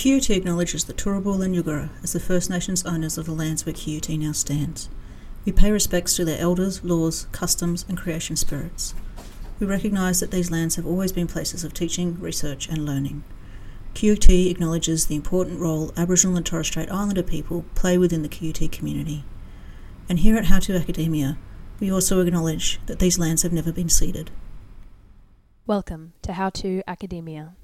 QUT acknowledges the Turrbal and Yugara as the First Nations owners of the lands where QUT now stands. We pay respects to their elders, laws, customs, and creation spirits. We recognise that these lands have always been places of teaching, research, and learning. QUT acknowledges the important role Aboriginal and Torres Strait Islander people play within the QUT community. And here at How to Academia, we also acknowledge that these lands have never been ceded. Welcome to How to Academia.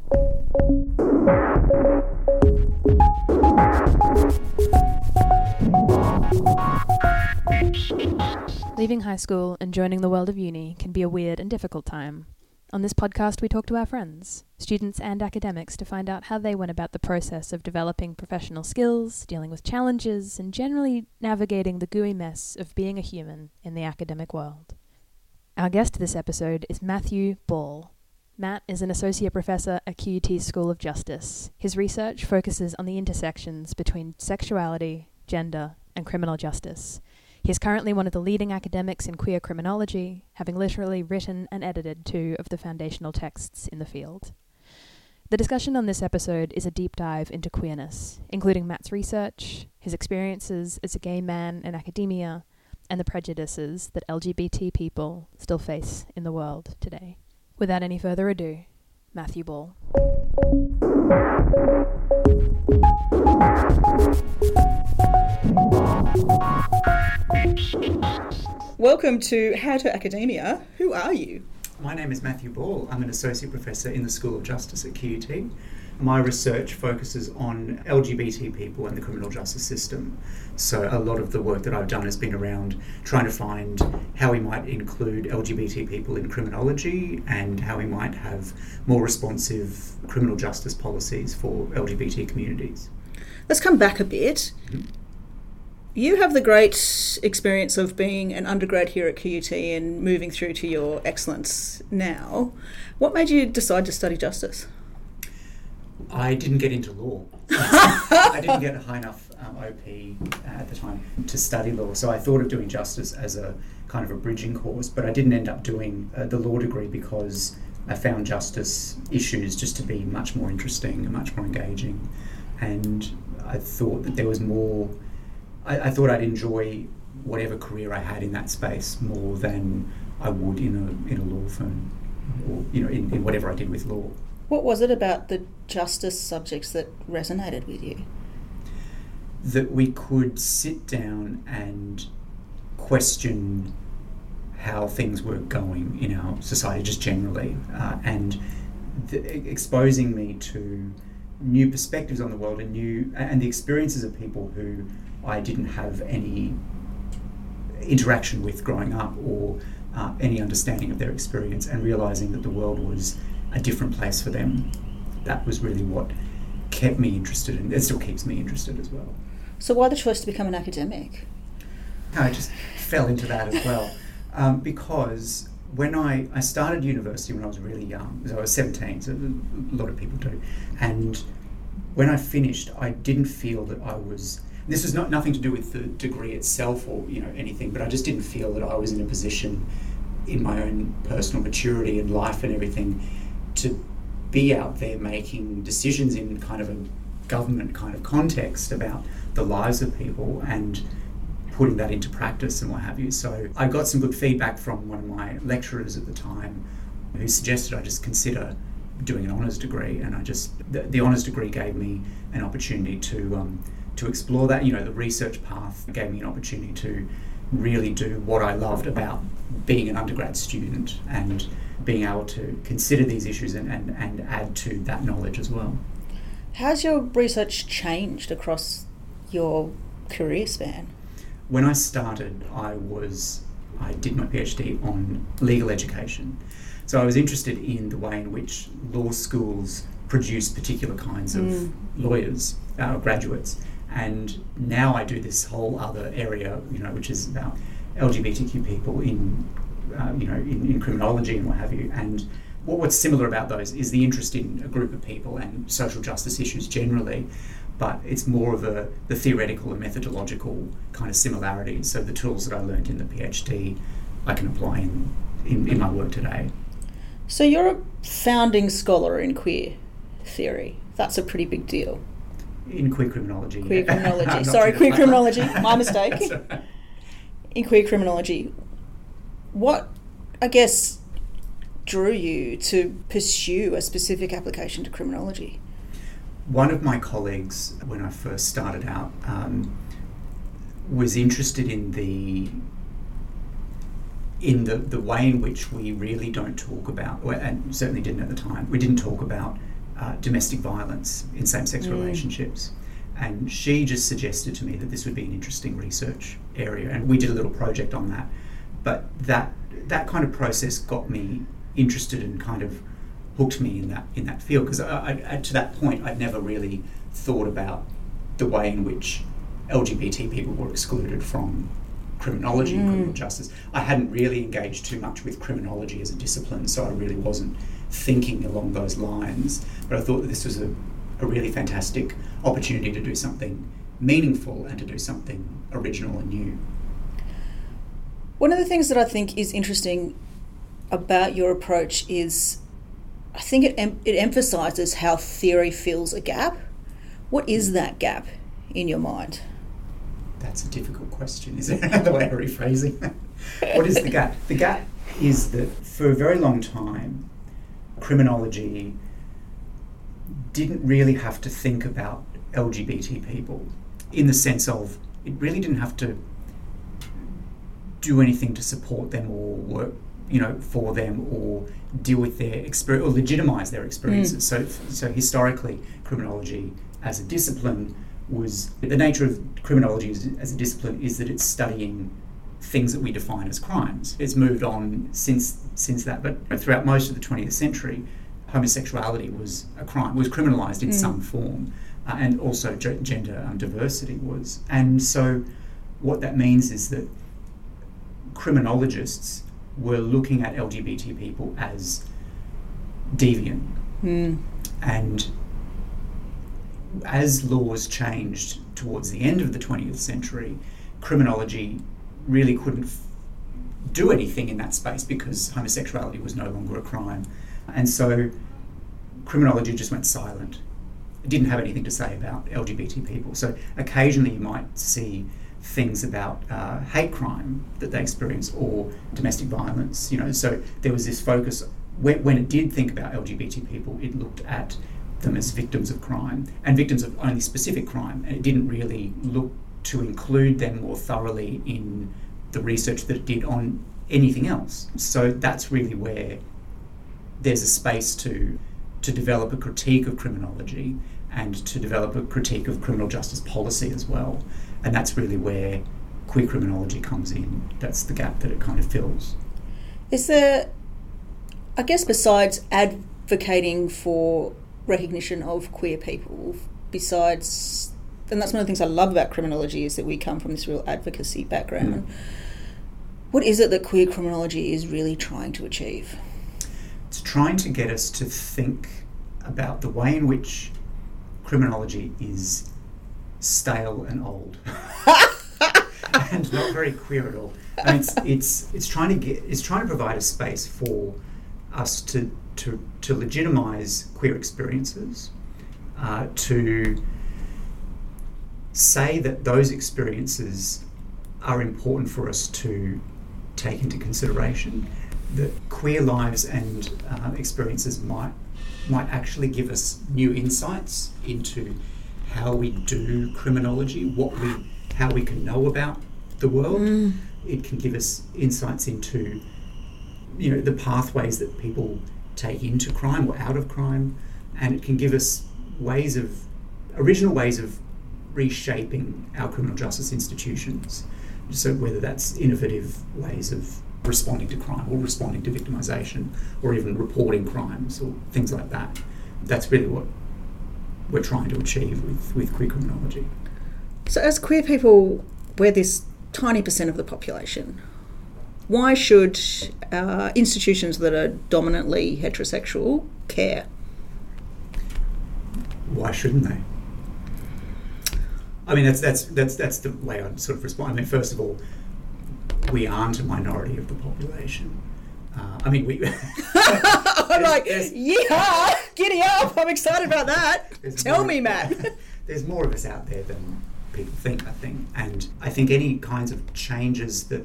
Leaving high school and joining the world of uni can be a weird and difficult time. On this podcast, we talk to our friends, students and academics, to find out how they went about the process of developing professional skills, dealing with challenges, and generally navigating the gooey mess of being a human in the academic world. Our guest this episode is Matthew Ball. Matt is an associate professor at QUT School of Justice. His research focuses on the intersections between sexuality, gender, and criminal justice. He is currently one of the leading academics in queer criminology, having literally written and edited two of the foundational texts in the field. The discussion on this episode is a deep dive into queerness, including Matt's research, his experiences as a gay man in academia, and the prejudices that LGBT people still face in the world today. Without any further ado, Matthew Ball. Welcome to How to Academia. Who are you? My name is Matthew Ball. I'm an associate professor in the School of Justice at QUT. My research focuses on LGBT people and the criminal justice system. So, a lot of the work that I've done has been around trying to find how we might include LGBT people in criminology and how we might have more responsive criminal justice policies for LGBT communities. Let's come back a bit. Mm-hmm. You have the great experience of being an undergrad here at QUT and moving through to your excellence now. What made you decide to study justice? I didn't get into law. I didn't get a high enough um, OP uh, at the time to study law, so I thought of doing justice as a kind of a bridging course, but I didn't end up doing uh, the law degree because I found justice issues just to be much more interesting and much more engaging, and I thought that there was more I, I, thought I'd enjoy whatever career I had in that space more than I would in a in a law firm, or you know, in, in whatever I did with law. What was it about the justice subjects that resonated with you? That we could sit down and question how things were going in our society, just generally, uh, and the, exposing me to new perspectives on the world and new and the experiences of people who I didn't have any interaction with growing up or uh, any understanding of their experience and realizing that the world was a different place for them. That was really what kept me interested and it still keeps me interested as well. So, why the choice to become an academic? I just fell into that as well um, because when I, I started university when I was really young, so I was 17, so a lot of people do, and when I finished, I didn't feel that I was this was not nothing to do with the degree itself or you know anything, but I just didn't feel that I was in a position in my own personal maturity and life and everything to be out there making decisions in kind of a government kind of context about the lives of people and putting that into practice and what have you. So I got some good feedback from one of my lecturers at the time who suggested I just consider doing an honours degree and I just the, the honours degree gave me an opportunity to um, to explore that. You know, the research path gave me an opportunity to really do what I loved about being an undergrad student and being able to consider these issues and, and, and add to that knowledge as well. How's your research changed across your career span? When I started, I was I did my PhD on legal education. So I was interested in the way in which law schools produce particular kinds of mm. lawyers, uh, graduates. And now I do this whole other area, you know, which is about LGBTQ people in, uh, you know, in, in criminology and what have you. And what, what's similar about those is the interest in a group of people and social justice issues generally, but it's more of a the theoretical and methodological kind of similarity. So the tools that I learned in the PhD, I can apply in, in, in my work today. So you're a founding scholar in queer theory. That's a pretty big deal. In queer criminology. Queer criminology. Sorry, queer criminology. My mistake. That's all right. In queer criminology, what I guess drew you to pursue a specific application to criminology? One of my colleagues, when I first started out, um, was interested in the in the, the way in which we really don't talk about, or- and certainly didn't at the time, we didn't talk about uh, domestic violence in same sex Mm. relationships. And she just suggested to me that this would be an interesting research area, and we did a little project on that. But that that kind of process got me interested and kind of hooked me in that in that field because I, I, to that point I'd never really thought about the way in which LGBT people were excluded from criminology and criminal Mm. justice. I hadn't really engaged too much with criminology as a discipline, so I really wasn't thinking along those lines. But I thought that this was a, a really fantastic opportunity to do something meaningful and to do something original and new. One of the things that I think is interesting about your approach is I think it, em- it emphasizes how theory fills a gap. What is that gap in your mind? That's a difficult question, is it? the way of rephrasing. what is the gap? The gap is that for a very long time, criminology didn't really have to think about LGBT people in the sense of it really didn't have to do anything to support them or work, you know, for them or deal with their experience or legitimize their experiences. So, so historically, criminology as a discipline was the nature of criminology as, a discipline is that it's studying things that we define as crimes. It's moved on since since that, but throughout most of the 20th century, homosexuality was a crime, was criminalised in Mm. some form, uh, and also ge- gender um, diversity was. And so, what that means is that criminologists were looking at LGBT people as deviant Hmm. and as laws changed towards the end of the 20th century, criminology really couldn't f- do anything in that space because homosexuality was no longer a crime. And so criminology just went silent. It didn't have anything to say about LGBT people. So occasionally you might see things about uh, hate crime that they experience or domestic violence. You know, so there was this focus when, when it did think about LGBT people, it looked at them as victims of crime and victims of only specific crime, and it didn't really look to include them more thoroughly in the research that it did on anything else. So that's really where there's a space to to develop a critique of criminology and to develop a critique of criminal justice policy as well. And that's really where queer criminology comes in. That's the gap that it kind of fills. Is there, I guess, besides advocating for recognition of queer people, besides, and that's one of the things I love about criminology is that we come from this real advocacy background. Hmm. What is it that queer criminology is really trying to achieve? It's trying to get us to think about the way in which criminology is stale and old. and not very queer at all. And it's, it's, it's trying to get it's trying to provide a space for us to to, to legitimize queer experiences, uh, to say that those experiences are important for us to take into consideration. That queer lives and uh, experiences might might actually give us new insights into how we do criminology, what we how we can know about the world. Mm. It can give us insights into you know the pathways that people take into crime or out of crime, and it can give us ways of original ways of reshaping our criminal justice institutions. So whether that's innovative ways of responding to crime or responding to victimisation or even reporting crimes or things like that. That's really what we're trying to achieve with, with queer criminology. So, as queer people, we're this tiny percent of the population. Why should uh, institutions that are dominantly heterosexual care? Why shouldn't they? I mean, that's that's that's that's the way I'd sort of respond. I mean, first of all, we aren't a minority of the population. Uh, I mean, we. I'm like, yeah, giddy up! I'm excited about that. Tell more- me, Matt. there's more of us out there than people think. I think, and I think any kinds of changes that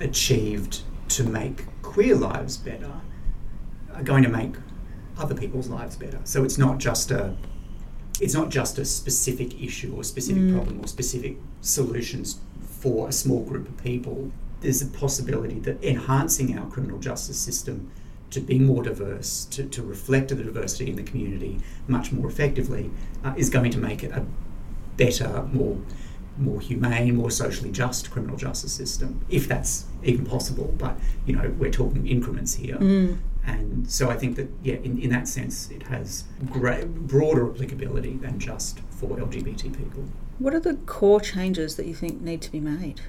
achieved to make queer lives better are going to make other people's lives better. So it's not just a it's not just a specific issue or specific Mm. problem or specific solutions for a small group of people. There's a possibility that enhancing our criminal justice system to be more diverse, to, to reflect the diversity in the community much more effectively, uh, is going to make it a better, more more humane, more socially just criminal justice system, if that's even possible. But you know, we're talking increments here. Mm. And so I think that, yeah, in, in that sense, it has great, broader applicability than just for LGBT people. What are the core changes that you think need to be made?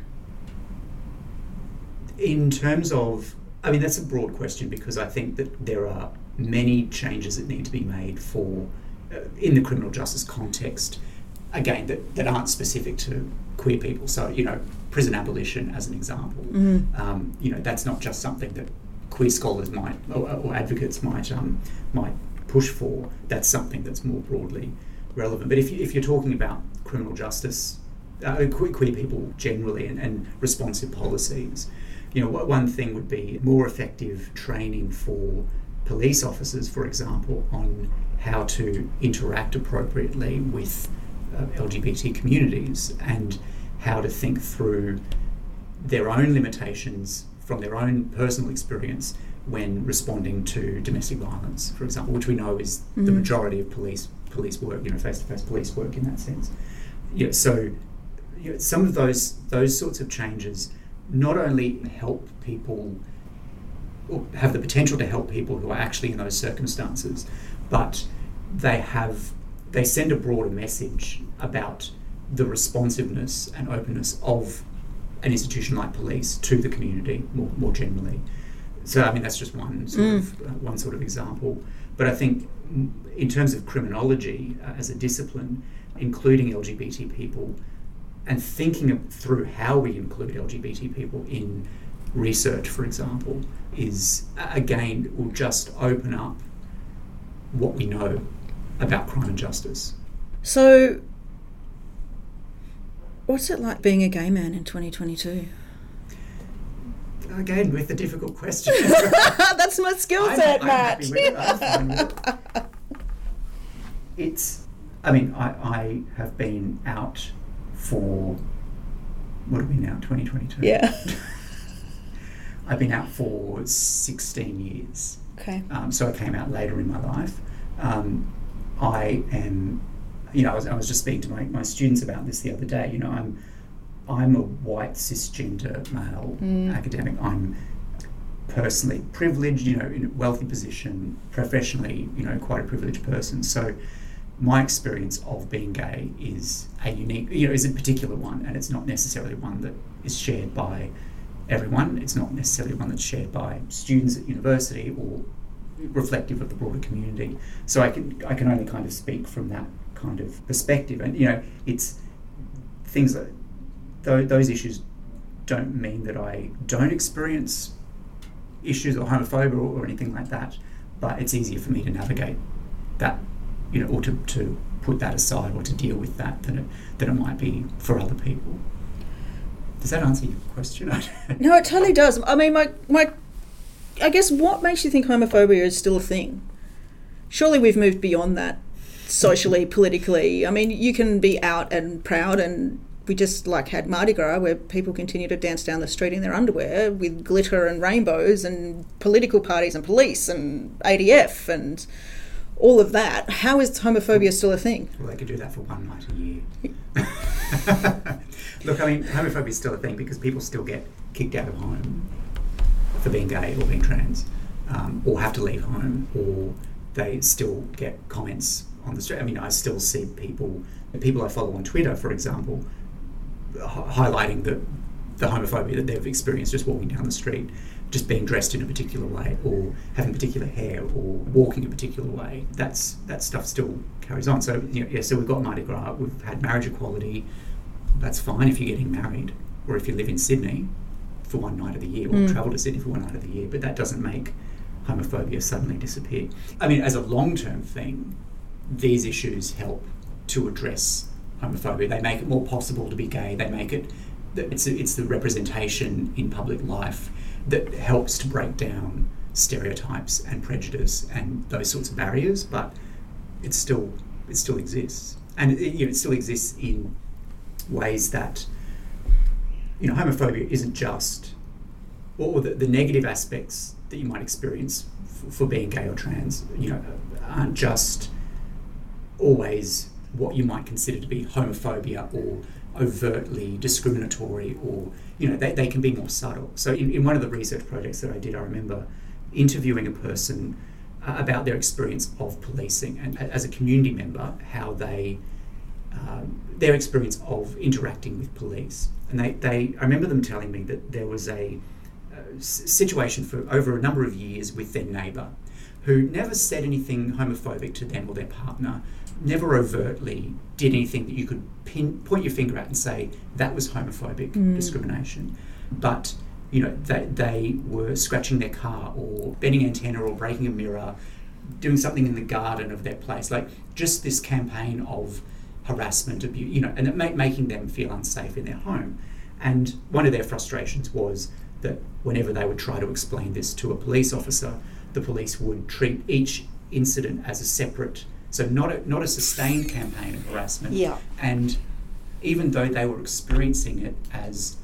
In terms of, I mean, that's a broad question because I think that there are many changes that need to be made for, uh, in the criminal justice context, again, that, that aren't specific to queer people. So, you know, prison abolition as an example. Mm. Um, you know, that's not just something that queer scholars might or, or advocates might um, might push for. That's something that's more broadly relevant. But if, you, if you're talking about criminal justice, uh, queer, queer people generally, and, and responsive policies, you know, one thing would be more effective training for police officers, for example, on how to interact appropriately with uh, LGBT communities and how to think through their own limitations from their own personal experience when responding to domestic violence, for example, which we know is the Mhm. majority of police police work, you know, face-to-face police work in that sense. Yeah, so you know, some of those those sorts of changes not only help people or have the potential to help people who are actually in those circumstances, but they have they send a broader message about the responsiveness and openness of an institution like police to the community more, more generally. So I mean that's just one sort Mm. of uh, one sort of example. But I think in terms of criminology uh, as a discipline, including LGBT people, and thinking through how we include LGBT people in research, for example, is again will just open up what we know about crime and justice. So, what's it like being a gay man in 2022? Again, with the difficult question. That's my skill set, Matt. happy with it. I'm with it. It's, I mean, I, I have been out for, what are we now, 2022? yeah. I've been out for 16 years. Okay. Um, so I came out later in my life. Um, I am, you know, I was, I was just speaking to my, my students about this the other day. You know, I'm, I'm a white cisgender male Mm. academic. I'm personally privileged, you know, in a wealthy position, professionally, you know, quite a privileged person. So my experience of being gay is a unique, you know, is a particular one, and it's not necessarily one that is shared by everyone. It's not necessarily one that's shared by students at university or reflective of the broader community. So I can I can only kind of speak from that kind of perspective, and you know, it's things that tho- those issues don't mean that I don't experience issues or homophobia or, or anything like that, but it's easier for me to navigate that, you know, or to, to put that aside or to deal with that than it, than it might be for other people. Does that answer your question? No, it totally does. I mean, my my, I guess what makes you think homophobia is still a thing? Surely we've moved beyond that, socially, politically. I mean, you can be out and proud, and we just like had Mardi Gras, where people continue to dance down the street in their underwear with glitter and rainbows, and political parties and police and ADF and all of that. How is homophobia still a thing? Well, they could do that for one night a year. Look, I mean, homophobia is still a thing because people still get kicked out of home for being gay or being trans, um, or have to leave home, or they still get comments on the street. I mean, I still see people, people I follow on Twitter, for example, h- highlighting the, the homophobia that they've experienced just walking down the street, just being dressed in a particular way, or having particular hair, or walking a particular way. That's that stuff still carries on. So you know, yeah, so we've got Mardi Gras, we've had marriage equality. That's fine if you're getting married, or if you live in Sydney for one night of the year, or Mm. travel to Sydney for one night of the year. But that doesn't make homophobia suddenly disappear. I mean, as a long-term thing, these issues help to address homophobia. They make it more possible to be gay. They make it it's it's the representation in public life that helps to break down stereotypes and prejudice and those sorts of barriers. But it still it still exists, and it, you know, it still exists in ways that you know homophobia isn't just or the, the negative aspects that you might experience for, for being gay or trans. You know, aren't just always what you might consider to be homophobia or overtly discriminatory or you know they, they can be more subtle. So in, in one of the research projects that i did i remember interviewing a person uh, about their experience of policing and as a community member how they um, their experience of interacting with police. And they, they i remember them telling me that there was a, a situation for over a number of years with their neighbour who never said anything homophobic to them or their partner never overtly did anything that you could pin, point your finger at and say that was homophobic mm. discrimination. But you know, they, they were scratching their car or bending antenna or breaking a mirror, doing something in the garden of their place. Like just this campaign of harassment, abuse, you know, and it ma- making them feel unsafe in their home. And one of their frustrations was that whenever they would try to explain this to a police officer, the police would treat each incident as a separate so not a, not a sustained campaign of harassment. Yeah. And even though they were experiencing it as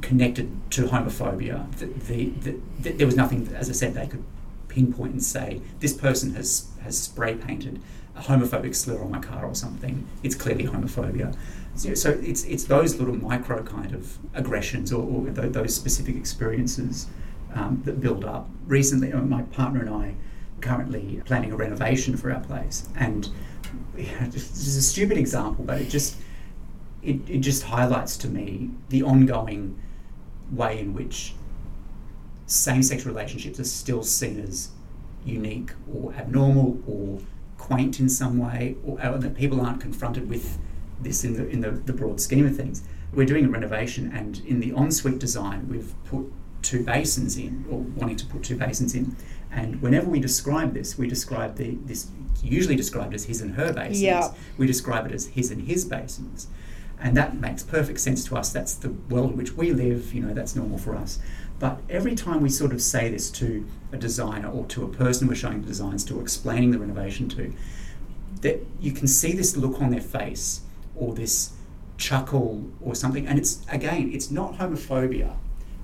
connected to homophobia, the, the, the, there was nothing, as I said, they could pinpoint and say this person has has spray painted a homophobic slur on my car or something. It's clearly homophobia. So, so it's it's those little micro kind of aggressions or, or those specific experiences um, that build up. Recently, uh, my partner and I are currently planning a renovation for our place, and this is a stupid example, but it just it, it just highlights to me the ongoing way in which same-sex relationships are still seen as unique or abnormal or quaint in some way, or, or that people aren't confronted with this in the in the, the broad scheme of things. We're doing a renovation, and in the ensuite design, we've put two basins in, or wanting to put two basins in, and whenever we describe this, we describe the, this usually described as his and her basins. Yeah. We describe it as his and his basins. And that makes perfect sense to us. That's the world in which we live, you know, that's normal for us. But every time we sort of say this to a designer or to a person we're showing the designs to explaining the renovation to, that you can see this look on their face or this chuckle or something. And it's, again, it's not homophobia,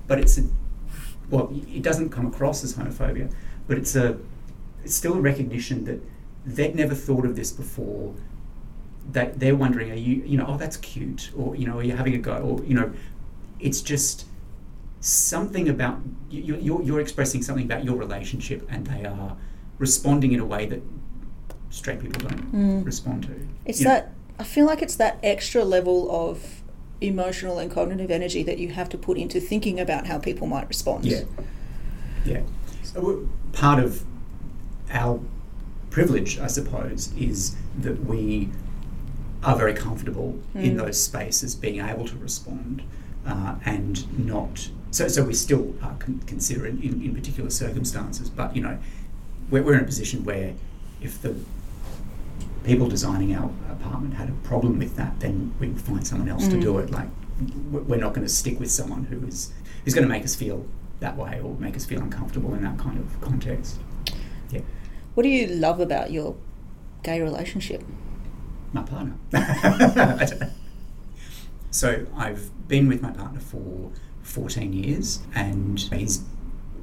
but it's a, well, it doesn't come across as homophobia, but it's a it's still a recognition that they'd never thought of this before. That they're wondering, are you you know, oh that's cute, or you know, are you having a go, or you know, it's just something about you, you're, you're expressing something about your relationship, and they are responding in a way that straight people don't mm. respond to. It's you that know. I feel like it's that extra level of emotional and cognitive energy that you have to put into thinking about how people might respond. Yeah. Yeah part of our privilege, I suppose, is that we are very comfortable mm. in those spaces, being able to respond uh, and not. So, so we still are con- considering in, in particular circumstances, but you know, we're, we're in a position where if the people designing our apartment had a problem with that, then we would find someone else mm. to do it. Like, we're not going to stick with someone who is who's going to make us feel that way or make us feel uncomfortable in that kind of context. Yeah. What do you love about your gay relationship? My partner. so I've been with my partner for 14 years and he's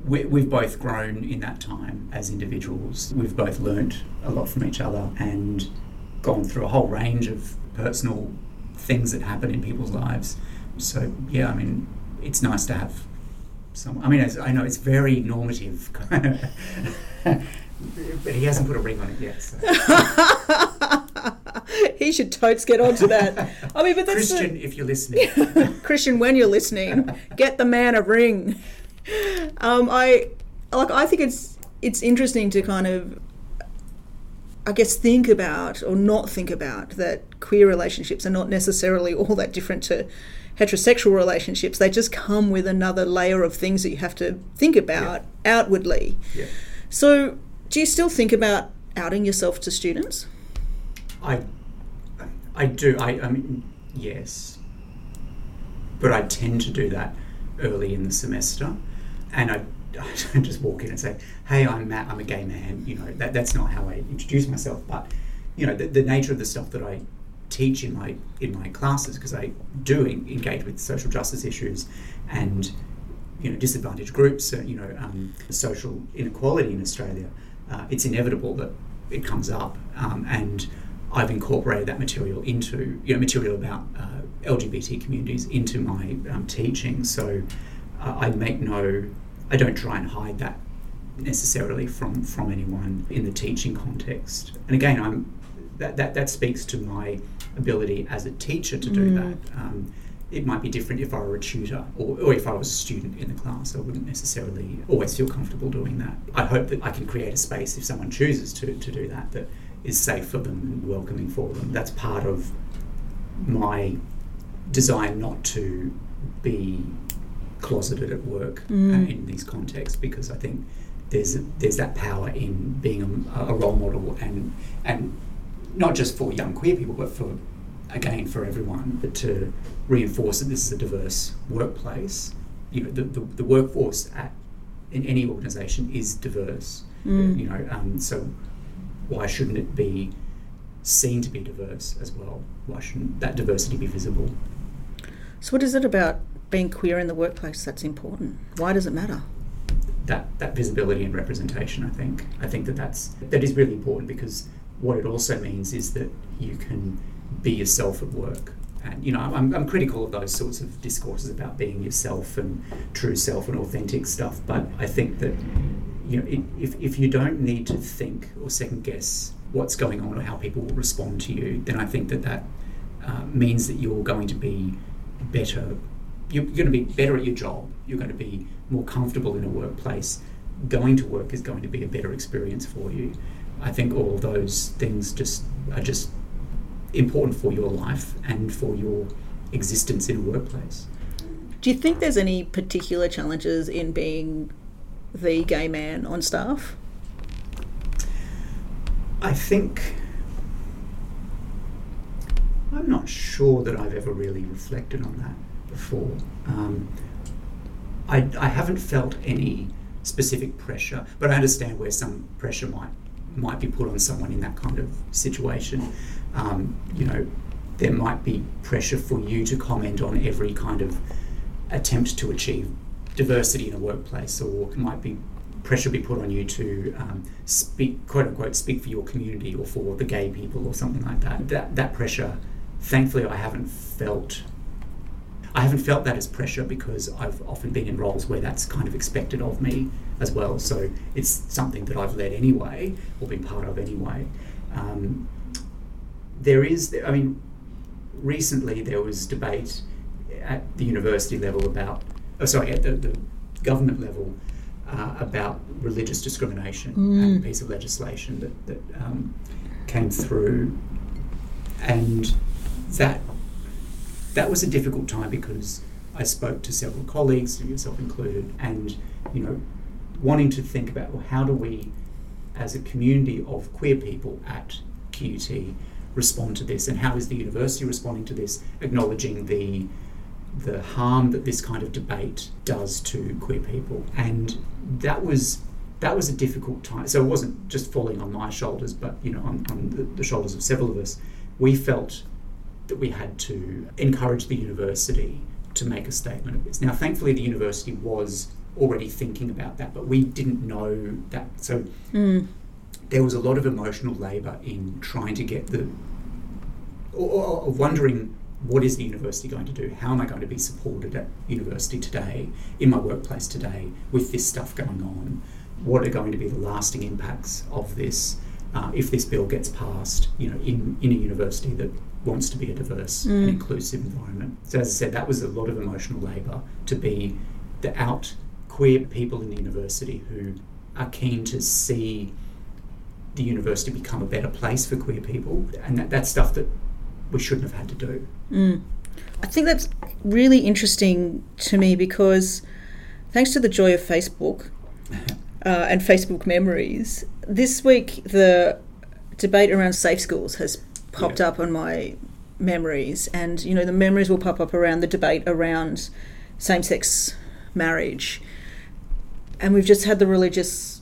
we, we've both grown in that time as individuals. We've both learnt a lot from each other and gone through a whole range of personal things that happen in people's lives. So yeah, I mean, it's nice to have some. I mean, I know it's very normative, but he hasn't put a ring on it yet. So. he should totes get onto that. I mean, but that's Christian, if you're listening, Christian, when you're listening, get the man a ring. Um, I like. I think it's it's interesting to kind of I guess, think about or not think about that queer relationships are not necessarily all that different to heterosexual relationships. They just come with another layer of things that you have to think about yeah. outwardly. Yeah. So, do you still think about outing yourself to students? I I do. I, I mean, yes, but I tend to do that early in the semester, and I, I don't just walk in and say, "Hey, I'm Matt. I'm a gay man." You know, that that's not how I introduce myself. But you know, the, the nature of the stuff that I teach in my in my classes because I do engage with social justice issues and you know disadvantaged groups, uh, you know, um, social inequality in Australia. Uh, it's inevitable that it comes up, um, and I've incorporated that material into you know material about uh, LGBT communities into my um, teaching. So uh, I make no, I don't try and hide that necessarily from from anyone in the teaching context. And again, I'm that that, that speaks to my ability as a teacher to do Mm. that. Um, it might be different if I were a tutor or, or if I was a student in the class. I wouldn't necessarily always feel comfortable doing that. I hope that I can create a space if someone chooses to, to do that that is safe for them and welcoming for them. That's part of my desire not to be closeted at work Mm. in these contexts because I think there's there's that power in being a, a role model and and not just for young queer people but for again for everyone but to reinforce that this is a diverse workplace you know the, the, the workforce at in any organization is diverse Mm. you know um, so why shouldn't it be seen to be diverse as well why shouldn't that diversity be visible So, what is it about being queer in the workplace that's important? Why does it matter? that that visibility and representation. I think I think that that's that is really important because what it also means is that you can be yourself at work. And you know, I'm, I'm critical of those sorts of discourses about being yourself and true self and authentic stuff. But I think that you know, it, if if you don't need to think or second guess what's going on or how people will respond to you, then I think that that uh, means that you're going to be better. You're going to be better at your job. You're going to be more comfortable in a workplace. Going to work is going to be a better experience for you. I think all those things just are just important for your life and for your existence in a workplace. Do you think there's any particular challenges in being the gay man on staff? I think I'm not sure that I've ever really reflected on that before. Um, I, I haven't felt any specific pressure, but I understand where some pressure might might be put on someone in that kind of situation. Um, you know, there might be pressure for you to comment on every kind of attempt to achieve diversity in a workplace, or might be pressure be put on you to um, speak, quote unquote, speak for your community or for the gay people or something like that. That that pressure, thankfully, I haven't felt. I haven't felt that as pressure because I've often been in roles where that's kind of expected of me as well. So it's something that I've led anyway or been part of anyway. Um, there is, I mean, recently there was debate at the university level about, oh, sorry, at the, the government level uh, about religious discrimination and a piece of legislation that, that um, came through. And that that was a difficult time because I spoke to several colleagues, yourself included, and you know, wanting to think about well, how do we, as a community of queer people at QUT, respond to this, and how is the university responding to this, acknowledging the the harm that this kind of debate does to queer people, and that was that was a difficult time. So it wasn't just falling on my shoulders, but you know, on, on the, the shoulders of several of us. We felt that we had to encourage the university to make a statement of this. Now, thankfully, the university was already thinking about that, but we didn't know that. So Mm. there was a lot of emotional labour in trying to get the, or, or, wondering what is the university going to do? How am I going to be supported at university today, in my workplace today, with this stuff going on? What are going to be the lasting impacts of this uh, if this bill gets passed? You know, in in a university that wants to be a diverse and Mm. inclusive environment. So as I said, that was a lot of emotional labour to be the out queer people in the university who are keen to see the university become a better place for queer people, and that, that's stuff that we shouldn't have had to do. Mm. I think that's really interesting to me because thanks to the joy of Facebook uh, and Facebook memories, this week the debate around safe schools has popped Yeah. up on my memories, and you know the memories will pop up around the debate around same-sex marriage, and we've just had the religious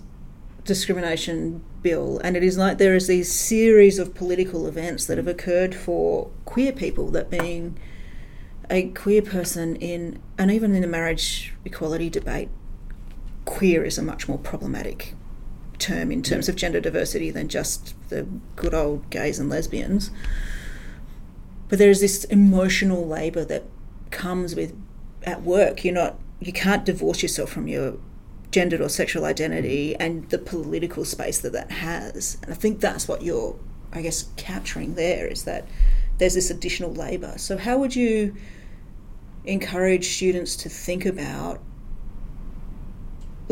discrimination bill, and it is like there is these series of political events that have occurred for queer people that being a queer person in, and even in the marriage equality debate, queer is a much more problematic term in terms Yeah. of gender diversity than just the good old gays and lesbians. But there is this emotional labour that comes with at work. You're not, you can't divorce yourself from your gendered or sexual identity mm-hmm. and the political space that that has. And I think that's what you're, I guess, capturing there is that there's this additional labour. So how would you encourage students to think about?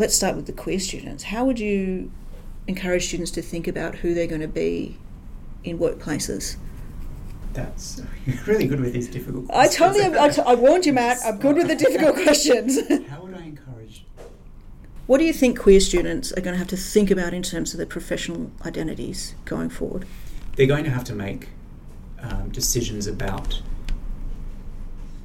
Let's start with the queer students. How would you encourage students to think about who they're going to be in workplaces? That's you're really good with these difficult questions. I totally, I, t- I warned you, Matt. I'm good with the difficult questions. How would I encourage? what do you think queer students are going to have to think about in terms of their professional identities going forward? They're going to have to make um, decisions about.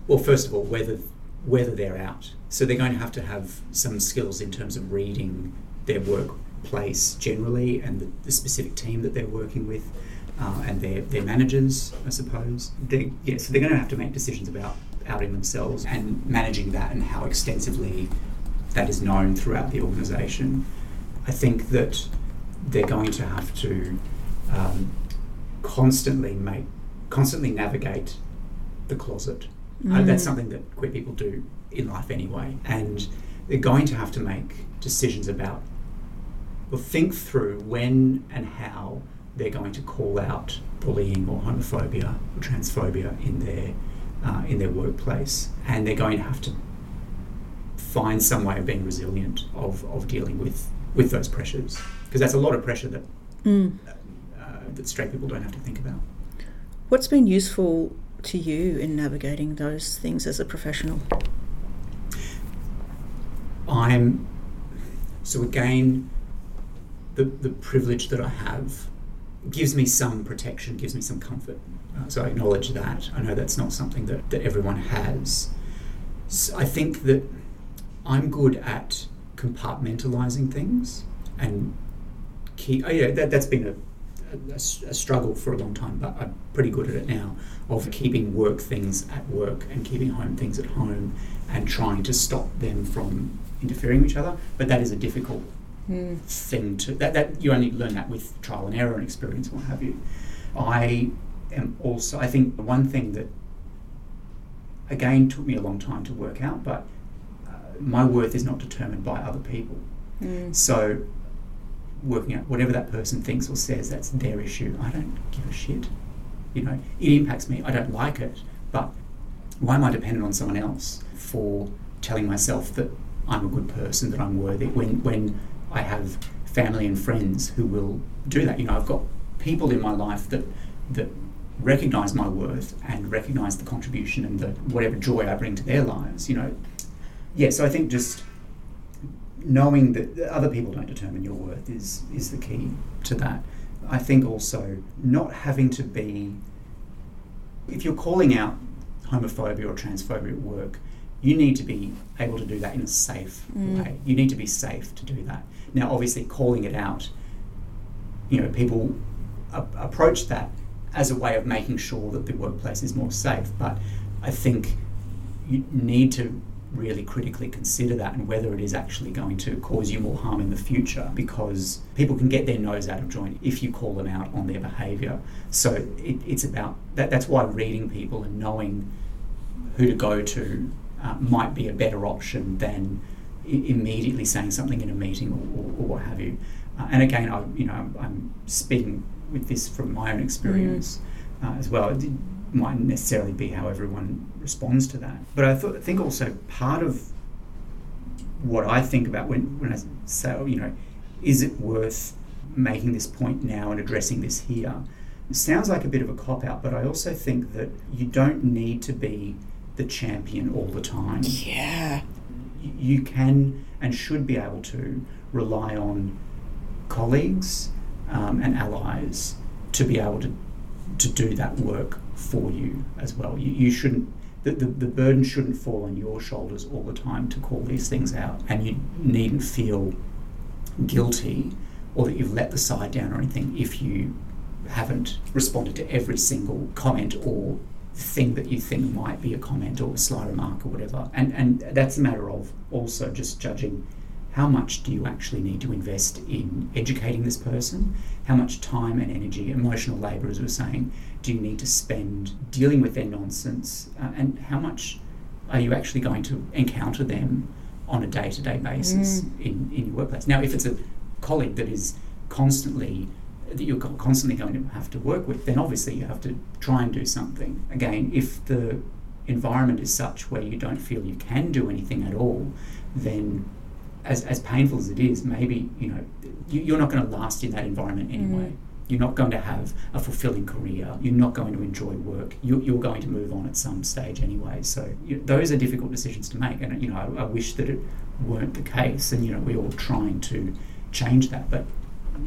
Well, first of all, whether whether they're out. So they're going to have to have some skills in terms of reading their workplace generally and the, the specific team that they're working with. Uh, and their, their managers, I suppose. They, yeah, so they're going to have to make decisions about outing themselves and managing that and how extensively that is known throughout the organisation. I think that they're going to have to um, constantly make, constantly navigate the closet. Uh, that's Mm. something that queer people do in life anyway, and they're going to have to make decisions about, well, think through when and how they're going to call out bullying or homophobia or transphobia in their uh, in their workplace, and they're going to have to find some way of being resilient of, of dealing with with those pressures because that's a lot of pressure that Mm. uh, that straight people don't have to think about. What's been useful to you in navigating those things as a professional? I'm so again the the privilege that I have gives me some protection, gives me some comfort. Uh, so I acknowledge that. I know that's not something that, that everyone has. So I think that I'm good at compartmentalizing things and keep. Oh yeah, that that's been a, a, a struggle for a long time, but I'm pretty good at it now. Of keeping work things at work and keeping home things at home, and trying to stop them from interfering with each other. But that is a difficult Mm. thing to that, that you only learn that with trial and error and experience and what have you. I am also I think the one thing that again took me a long time to work out, but uh, my worth is not determined by other people. Mm. So working out whatever that person thinks or says, that's their issue. I don't give a shit. You know, it impacts me. I don't like it, but why am I dependent on someone else for telling myself that I'm a good person, that I'm worthy, when when I have family and friends who will do that. You know, I've got people in my life that that recognise my worth and recognise the contribution and the whatever joy I bring to their lives. You know, yeah. So I think just knowing that other people don't determine your worth is is the key to that. I think also not having to be if you're calling out homophobia or transphobia at work, you need to be able to do that in a safe Mm. way. You need to be safe to do that. Now, obviously, calling it out, you know, people a- approach that as a way of making sure that the workplace is more safe. But I think you need to really critically consider that and whether it is actually going to cause you more harm in the future because people can get their nose out of joint if you call them out on their behaviour. So it, it's about that. That's why reading people and knowing who to go to uh, might be a better option than I- immediately saying something in a meeting or, or, or what have you. Uh, and again, I, you know, I'm, I'm speaking with this from my own experience uh, as well. It might necessarily be how everyone responds to that. But I th- think also part of what I think about when, when I say, oh, you know, is it worth making this point now and addressing this here? It sounds like a bit of a cop out, but I also think that you don't need to be the champion all the time. Yeah. You can and should be able to rely on colleagues um, and allies to be able to to do that work for you as well. You, you shouldn't the, the, the burden shouldn't fall on your shoulders all the time to call these things out, and you needn't feel guilty or that you've let the side down or anything if you haven't responded to every single comment or thing that you think might be a comment or a sly remark or whatever. And and that's a matter of also just judging how much do you actually need to invest in educating this person? How much time and energy, emotional labour, as we we're saying, do you need to spend dealing with their nonsense? Uh, and how much are you actually going to encounter them on a day to day basis mm. in, in your workplace? Now, if it's a colleague that is constantly that you're constantly going to have to work with, then obviously you have to try and do something. Again, if the environment is such where you don't feel you can do anything at all, then as, as painful as it is, maybe you know you, are not going to last in that environment anyway. Mm. You're not going to have a fulfilling career. You're not going to enjoy work. You're, you're going to move on at some stage anyway. So you, those are difficult decisions to make, and you know I, I wish that it weren't the case. And you know we're all trying to change that, but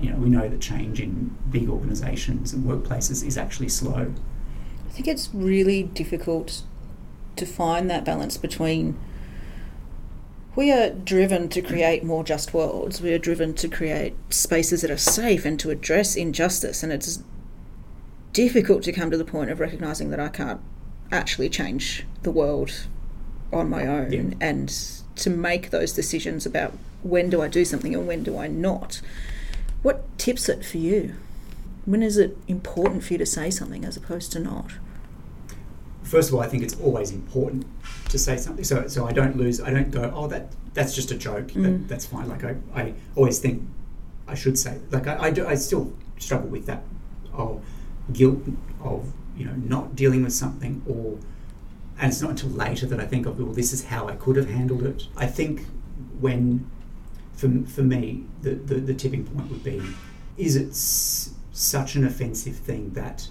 you know we know that change in big organisations and workplaces is actually slow. I think it's really difficult to find that balance between we are driven to create more just worlds. We are driven to create spaces that are safe and to address injustice. And it's difficult to come to the point of recognizing that I can't actually change the world on my own yeah. and to make those decisions about when do I do something and when do I not. What tips it for you? When is it important for you to say something as opposed to not? First of all, I think it's always important to say something. So, so I don't lose. I don't go. Oh, that that's just a joke. Mm. That, that's fine. Like I, I always think I should say. Like I, I do. I still struggle with that. Oh, guilt of you know not dealing with something, or and it's not until later that I think of well, this is how I could have handled it. I think when for for me the the, the tipping point would be, is it s- such an offensive thing that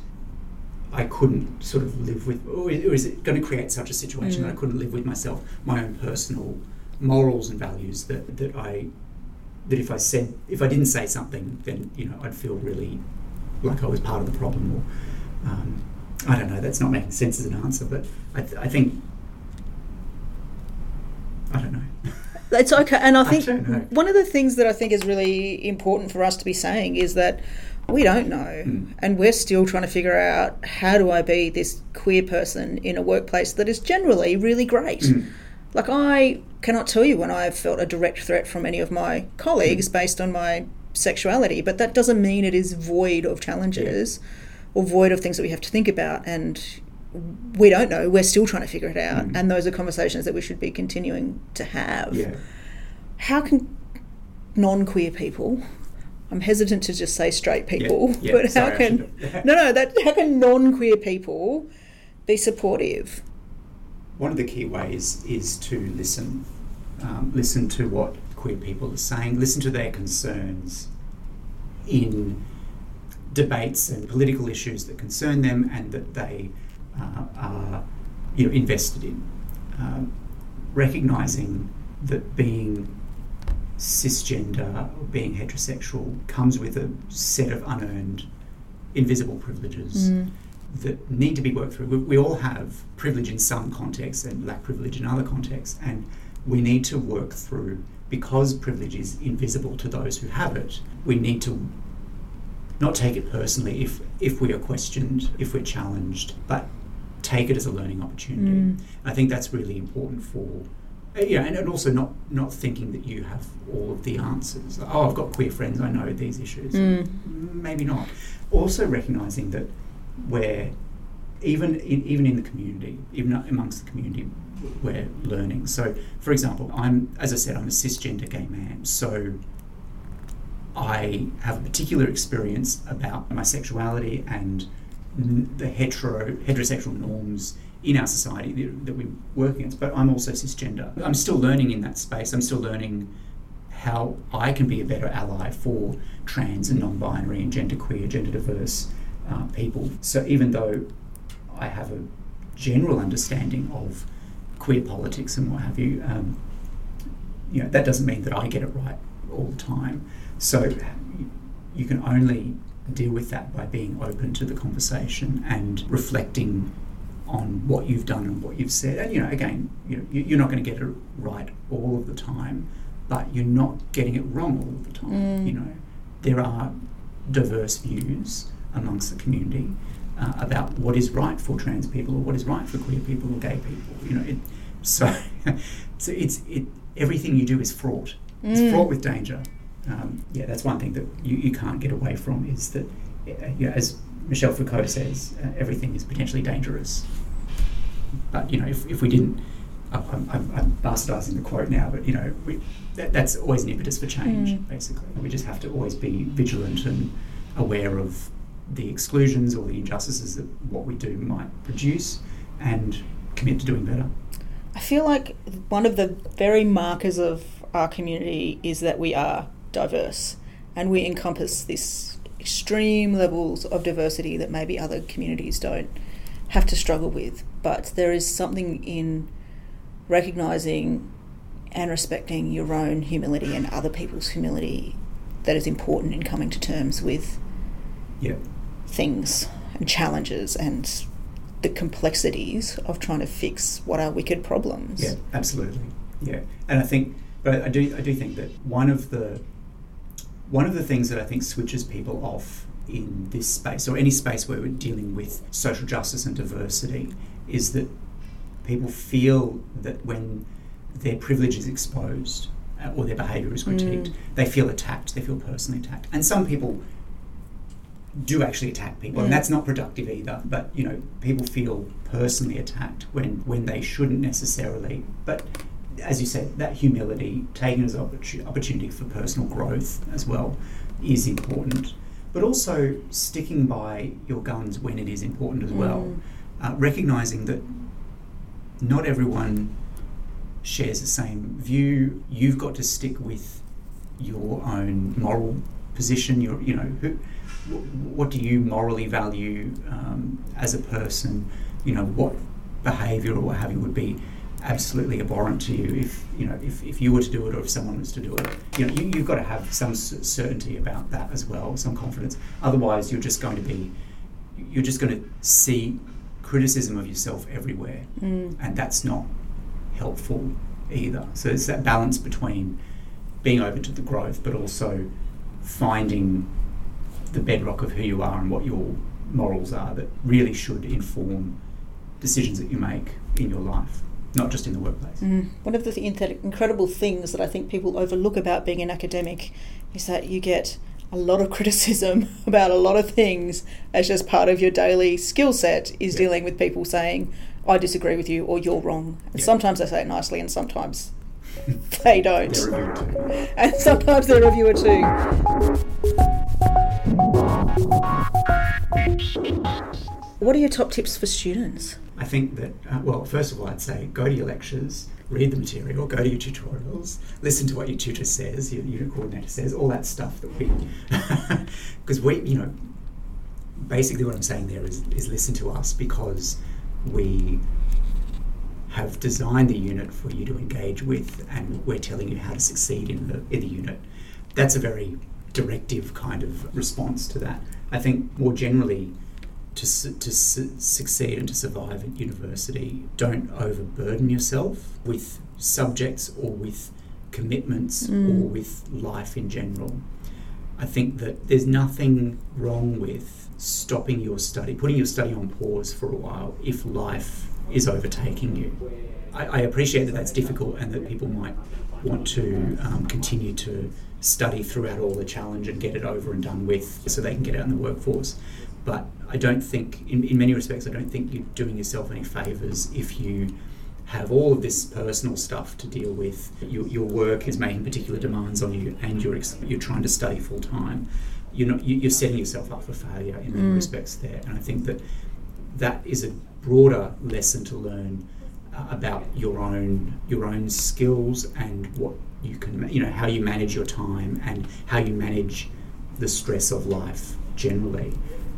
I couldn't sort of live with, or is it going to create such a situation mm. that I mm. couldn't live with myself, my own personal morals and values that, that I that if I said if I didn't say something, then you know I'd feel really like I was part of the problem, or um, I don't know. That's not making sense as an answer, but I, th- I think I don't know. It's okay, and I think I one of the things that I think is really important for us to be saying is that we don't know. Mm. And we're still trying to figure out how do I be this queer person in a workplace that is generally really great. Mm. Like, I cannot tell you when I've felt a direct threat from any of my colleagues mm. based on my sexuality, but that doesn't mean it is void of challenges yeah. or void of things that we have to think about. And we don't know. We're still trying to figure it out. Mm. And those are conversations that we should be continuing to have. Yeah. How can non queer people I'm hesitant to just say straight people, yeah, yeah, but sorry, how can no no that how can non-queer people be supportive? One of the key ways is to listen, um, listen to what queer people are saying, listen to their concerns in debates and political issues that concern them and that they uh, are you know invested in. Um, recognizing that being cisgender or being heterosexual comes with a set of unearned, invisible privileges mm. that need to be worked through. We, we, all have privilege in some contexts and lack privilege in other contexts, and we need to work through because privilege is invisible to those who have it. We need to not take it personally if if we are questioned, if we're challenged, but take it as a learning opportunity. Mm. I think that's really important for yeah, and, and also not not thinking that you have all of the answers. Oh, I've got queer friends. I know these issues. Mm. Maybe not. Also recognizing that where even in, even in the community, even amongst the community, we're learning. So, for example, I'm as I said, I'm a cisgender gay man. So. I have a particular experience about my sexuality and the hetero heterosexual norms in our society that, we work against. But I'm also cisgender. I'm still learning in that space. I'm still learning how I can be a better ally for trans and non-binary and genderqueer, gender diverse uh, people. So even though I have a general understanding of queer politics and what have you, um, you know that doesn't mean that I get it right all the time. So you can only deal with that by being open to the conversation and reflecting on what you've done and what you've said. And you know, again, you know, you- you're not going to get it right all of the time, but you're not getting it wrong all of the time. Mm. You know, there are diverse views amongst the community uh, about what is right for trans people or what is right for queer people or gay people. You know, it, so so it's it everything you do is fraught. It's Mm. fraught with danger. Um, yeah, that's one thing that you, you can't get away from is that, uh, you know, as Michel Foucault says, uh, everything is potentially dangerous. But you know, if, if we didn't, I'm, I'm, I'm bastardising the quote now, but you know, we, that, that's always an impetus for change. Mm. Basically, we just have to always be vigilant and aware of the exclusions or the injustices that what we do might produce, and commit to doing better. I feel like one of the very markers of our community is that we are diverse and we encompass this extreme levels of diversity that maybe other communities don't have to struggle with. But there is something in recognizing and respecting your own humility and other people's humility that is important in coming to terms with Yeah. things and challenges and the complexities of trying to fix what are wicked problems. Yeah, absolutely. Yeah, and I think, but I do, I do think that one of the one of the things that I think switches people off in this space or any space where we're dealing with social justice and diversity is that people feel that when their privilege is exposed uh, or their behaviour is critiqued, Mm. they feel attacked. They feel personally attacked, and some people do actually attack people, Mm. and that's not productive either. But you know, people feel personally attacked when when they shouldn't necessarily. But as you said, that humility, taken as opportu- opportunity for personal growth as well, is important. But also sticking by your guns when it is important as well, Mm. uh, recognizing that not everyone shares the same view. You've got to stick with your own moral position. Your, you know, who, what do you morally value um, as a person? You know, what behaviour or what have you would be absolutely abhorrent to you if you know if, if you were to do it or if someone was to do it. You know, you, you've got to have some certainty about that as well, some confidence. Otherwise, you're just going to be, you're just going to see criticism of yourself everywhere Mm. and that's not helpful either. So it's that balance between being open to the growth, but also finding the bedrock of who you are and what your morals are that really should inform decisions that you make in your life, not just in the workplace. Mm. One of the th- incredible things that I think people overlook about being an academic is that you get a lot of criticism about a lot of things as just part of your daily skill set is Yeah. dealing with people saying, I disagree with you or you're wrong. And Yeah. sometimes they say it nicely and sometimes they don't. They're reviewed too. And sometimes they're a reviewer too. What are your top tips for students? I think that, uh, well, first of all, I'd say go to your lectures, read the material, go to your tutorials, listen to what your tutor says, your unit coordinator says, all that stuff that we, because we, you know, basically what I'm saying there is, is listen to us because we have designed the unit for you to engage with and we're telling you how to succeed in the, in the unit. That's a very directive kind of response to that. I think more generally, to, to su- succeed and to survive at university, don't overburden yourself with subjects or with commitments Mm. or with life in general. I think that there's nothing wrong with stopping your study, putting your study on pause for a while if life is overtaking you. I, I appreciate that that's difficult and that people might want to um, continue to study throughout all the challenge and get it over and done with so they can get out in the workforce. But I don't think, in, in many respects, I don't think you're doing yourself any favours if you have all of this personal stuff to deal with. Your, your work is making particular demands on you, and you're ex- you're trying to study full time. You're not you, you're setting yourself up for failure in many Mm. respects there, and I think that that is a broader lesson to learn uh, about your own your own skills and what you can you know how you manage your time and how you manage the stress of life generally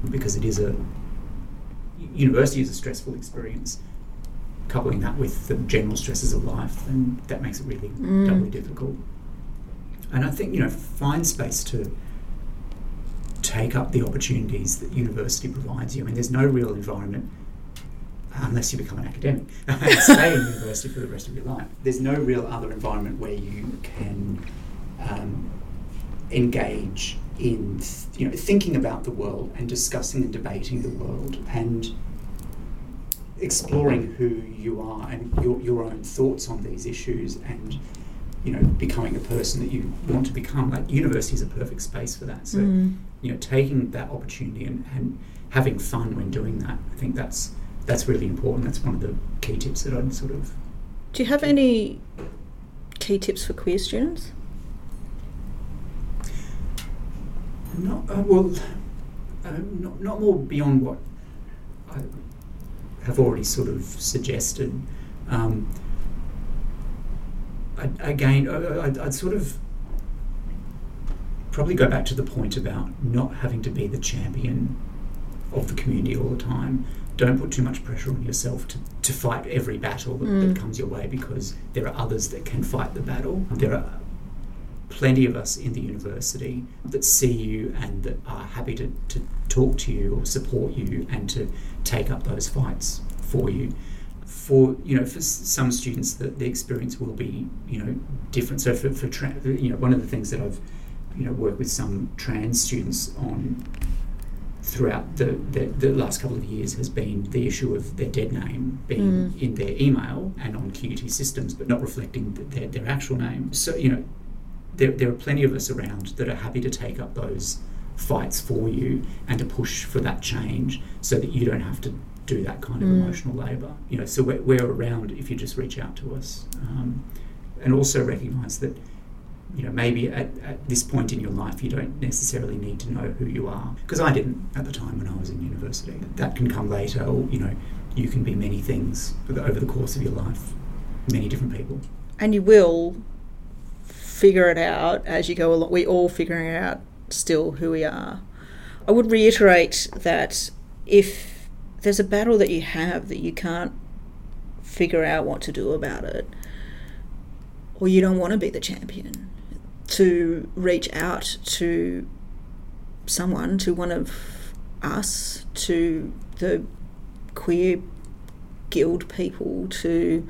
because it is a university is a stressful experience coupling that with the general stresses of life then that makes it really Mm. doubly difficult and i think you know find space to take up the opportunities that university provides you. I mean, there's no real environment unless you become an academic and stay in university for the rest of your life. There's no real other environment where you can um, engage in you know thinking about the world and discussing and debating the world and exploring who you are and your, your own thoughts on these issues and you know becoming a person that you want to become like university is a perfect space for that so Mm. you know taking that opportunity and, and having fun when doing that i think that's that's really important that's one of the key tips that i'd sort of Do you have any key tips for queer students? Not uh, well, uh, not, not more beyond what I have already sort of suggested. Um, I, again, I, I'd, I'd sort of probably go back to the point about not having to be the champion of the community all the time. Don't put too much pressure on yourself to, to fight every battle that, Mm. that comes your way because there are others that can fight the battle. There are plenty of us in the university that see you and that are happy to, to talk to you or support you and to take up those fights for you. For you know, for some students, the, the experience will be you know different. So for, for tra- you know, one of the things that I've you know worked with some trans students on throughout the, the, the last couple of years has been the issue of their dead name being Mm. in their email and on QUT systems, but not reflecting th- their, their actual name. So, you know, there, there are plenty of us around that are happy to take up those fights for you and to push for that change so that you don't have to do that kind of Mm. emotional labour. You know, so we're, we're around if you just reach out to us. Um, and also recognise that you know maybe at, at this point in your life you don't necessarily need to know who you are because I didn't at the time when I was in university that can come later or you know you can be many things over the course of your life many different people And you will figure it out as you go along. We're all figuring out still who we are. I would reiterate that if there's a battle that you have that you can't figure out what to do about it, or you don't want to be the champion, to reach out to someone, to one of us, to the queer guild people, to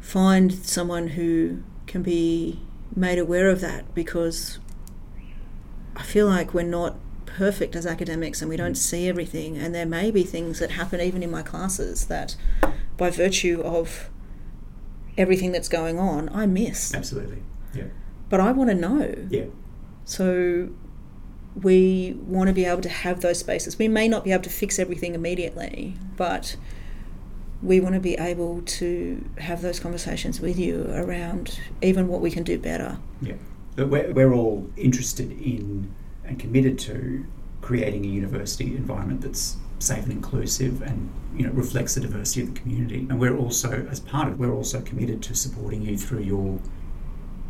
find someone who can be made aware of that because I feel like we're not perfect as academics and we don't mm. see everything. And there may be things that happen even in my classes that by virtue of everything that's going on I miss. Absolutely. Yeah. But I want to know. Yeah. So we want to be able to have those spaces. We may not be able to fix everything immediately, but we want to be able to have those conversations with you around even what we can do better. yeah. But we're, we're all interested in and committed to creating a university environment that's safe and inclusive and you know reflects the diversity of the community. And we're also as part of we're also committed to supporting you through your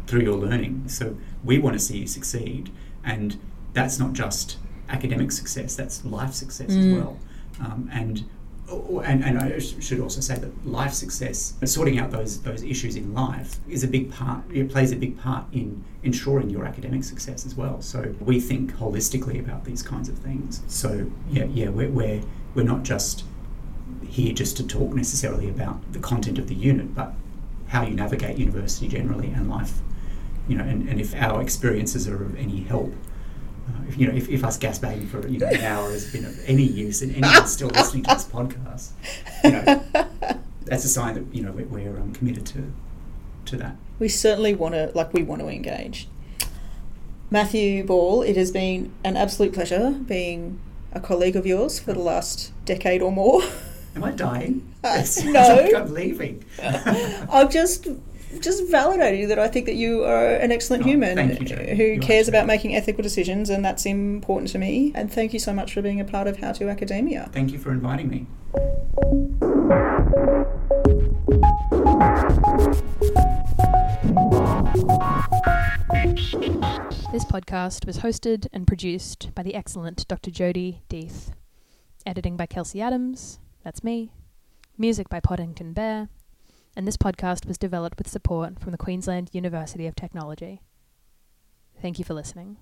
through your learning. So we want to see you succeed. And that's not just academic success that's life success as Mm. well. Um, and and, and I should also say that life success, sorting out those those issues in life, is a big part. It plays a big part in ensuring your academic success as well. So we think holistically about these kinds of things. So yeah, yeah, we're we're, we're not just here just to talk necessarily about the content of the unit, but how you navigate university generally and life. You know, and, and if our experiences are of any help, you know, if, if us gasbagging for you know an hour has been of any use and anyone's still listening to this podcast, you know, that's a sign that you know we're, we're um, committed to to that. We certainly want to, like, we want to engage. Matthew Ball, it has been an absolute pleasure being a colleague of yours for the last decade or more. Am I dying? Uh, no. I'm leaving. I've just just validated that I think that you are an excellent Oh, human thank you, who You are cares about making ethical decisions, and that's important to me. And thank you so much for being a part of How to Academia. Thank you for inviting me. This podcast was hosted and produced by the excellent Dr. Jodi Death. Editing by Kelsey Adams, that's me. Music by Poddington Bear. And this podcast was developed with support from the Queensland University of Technology. Thank you for listening.